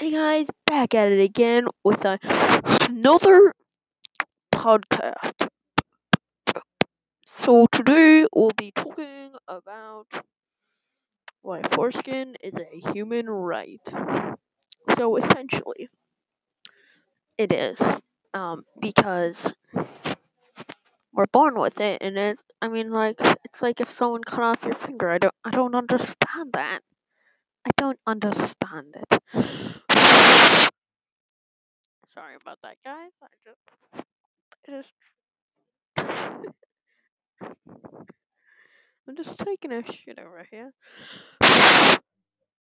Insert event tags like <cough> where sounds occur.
Hey guys, back at it again with another podcast. So today we'll be talking about why foreskin is a human right. So essentially, it is um, because we're born with it, and it's. I mean, like it's like if someone cut off your finger. I don't. I don't understand that. I don't understand it. Sorry about that, guys. I just, I just, <laughs> I'm just taking a shit over here.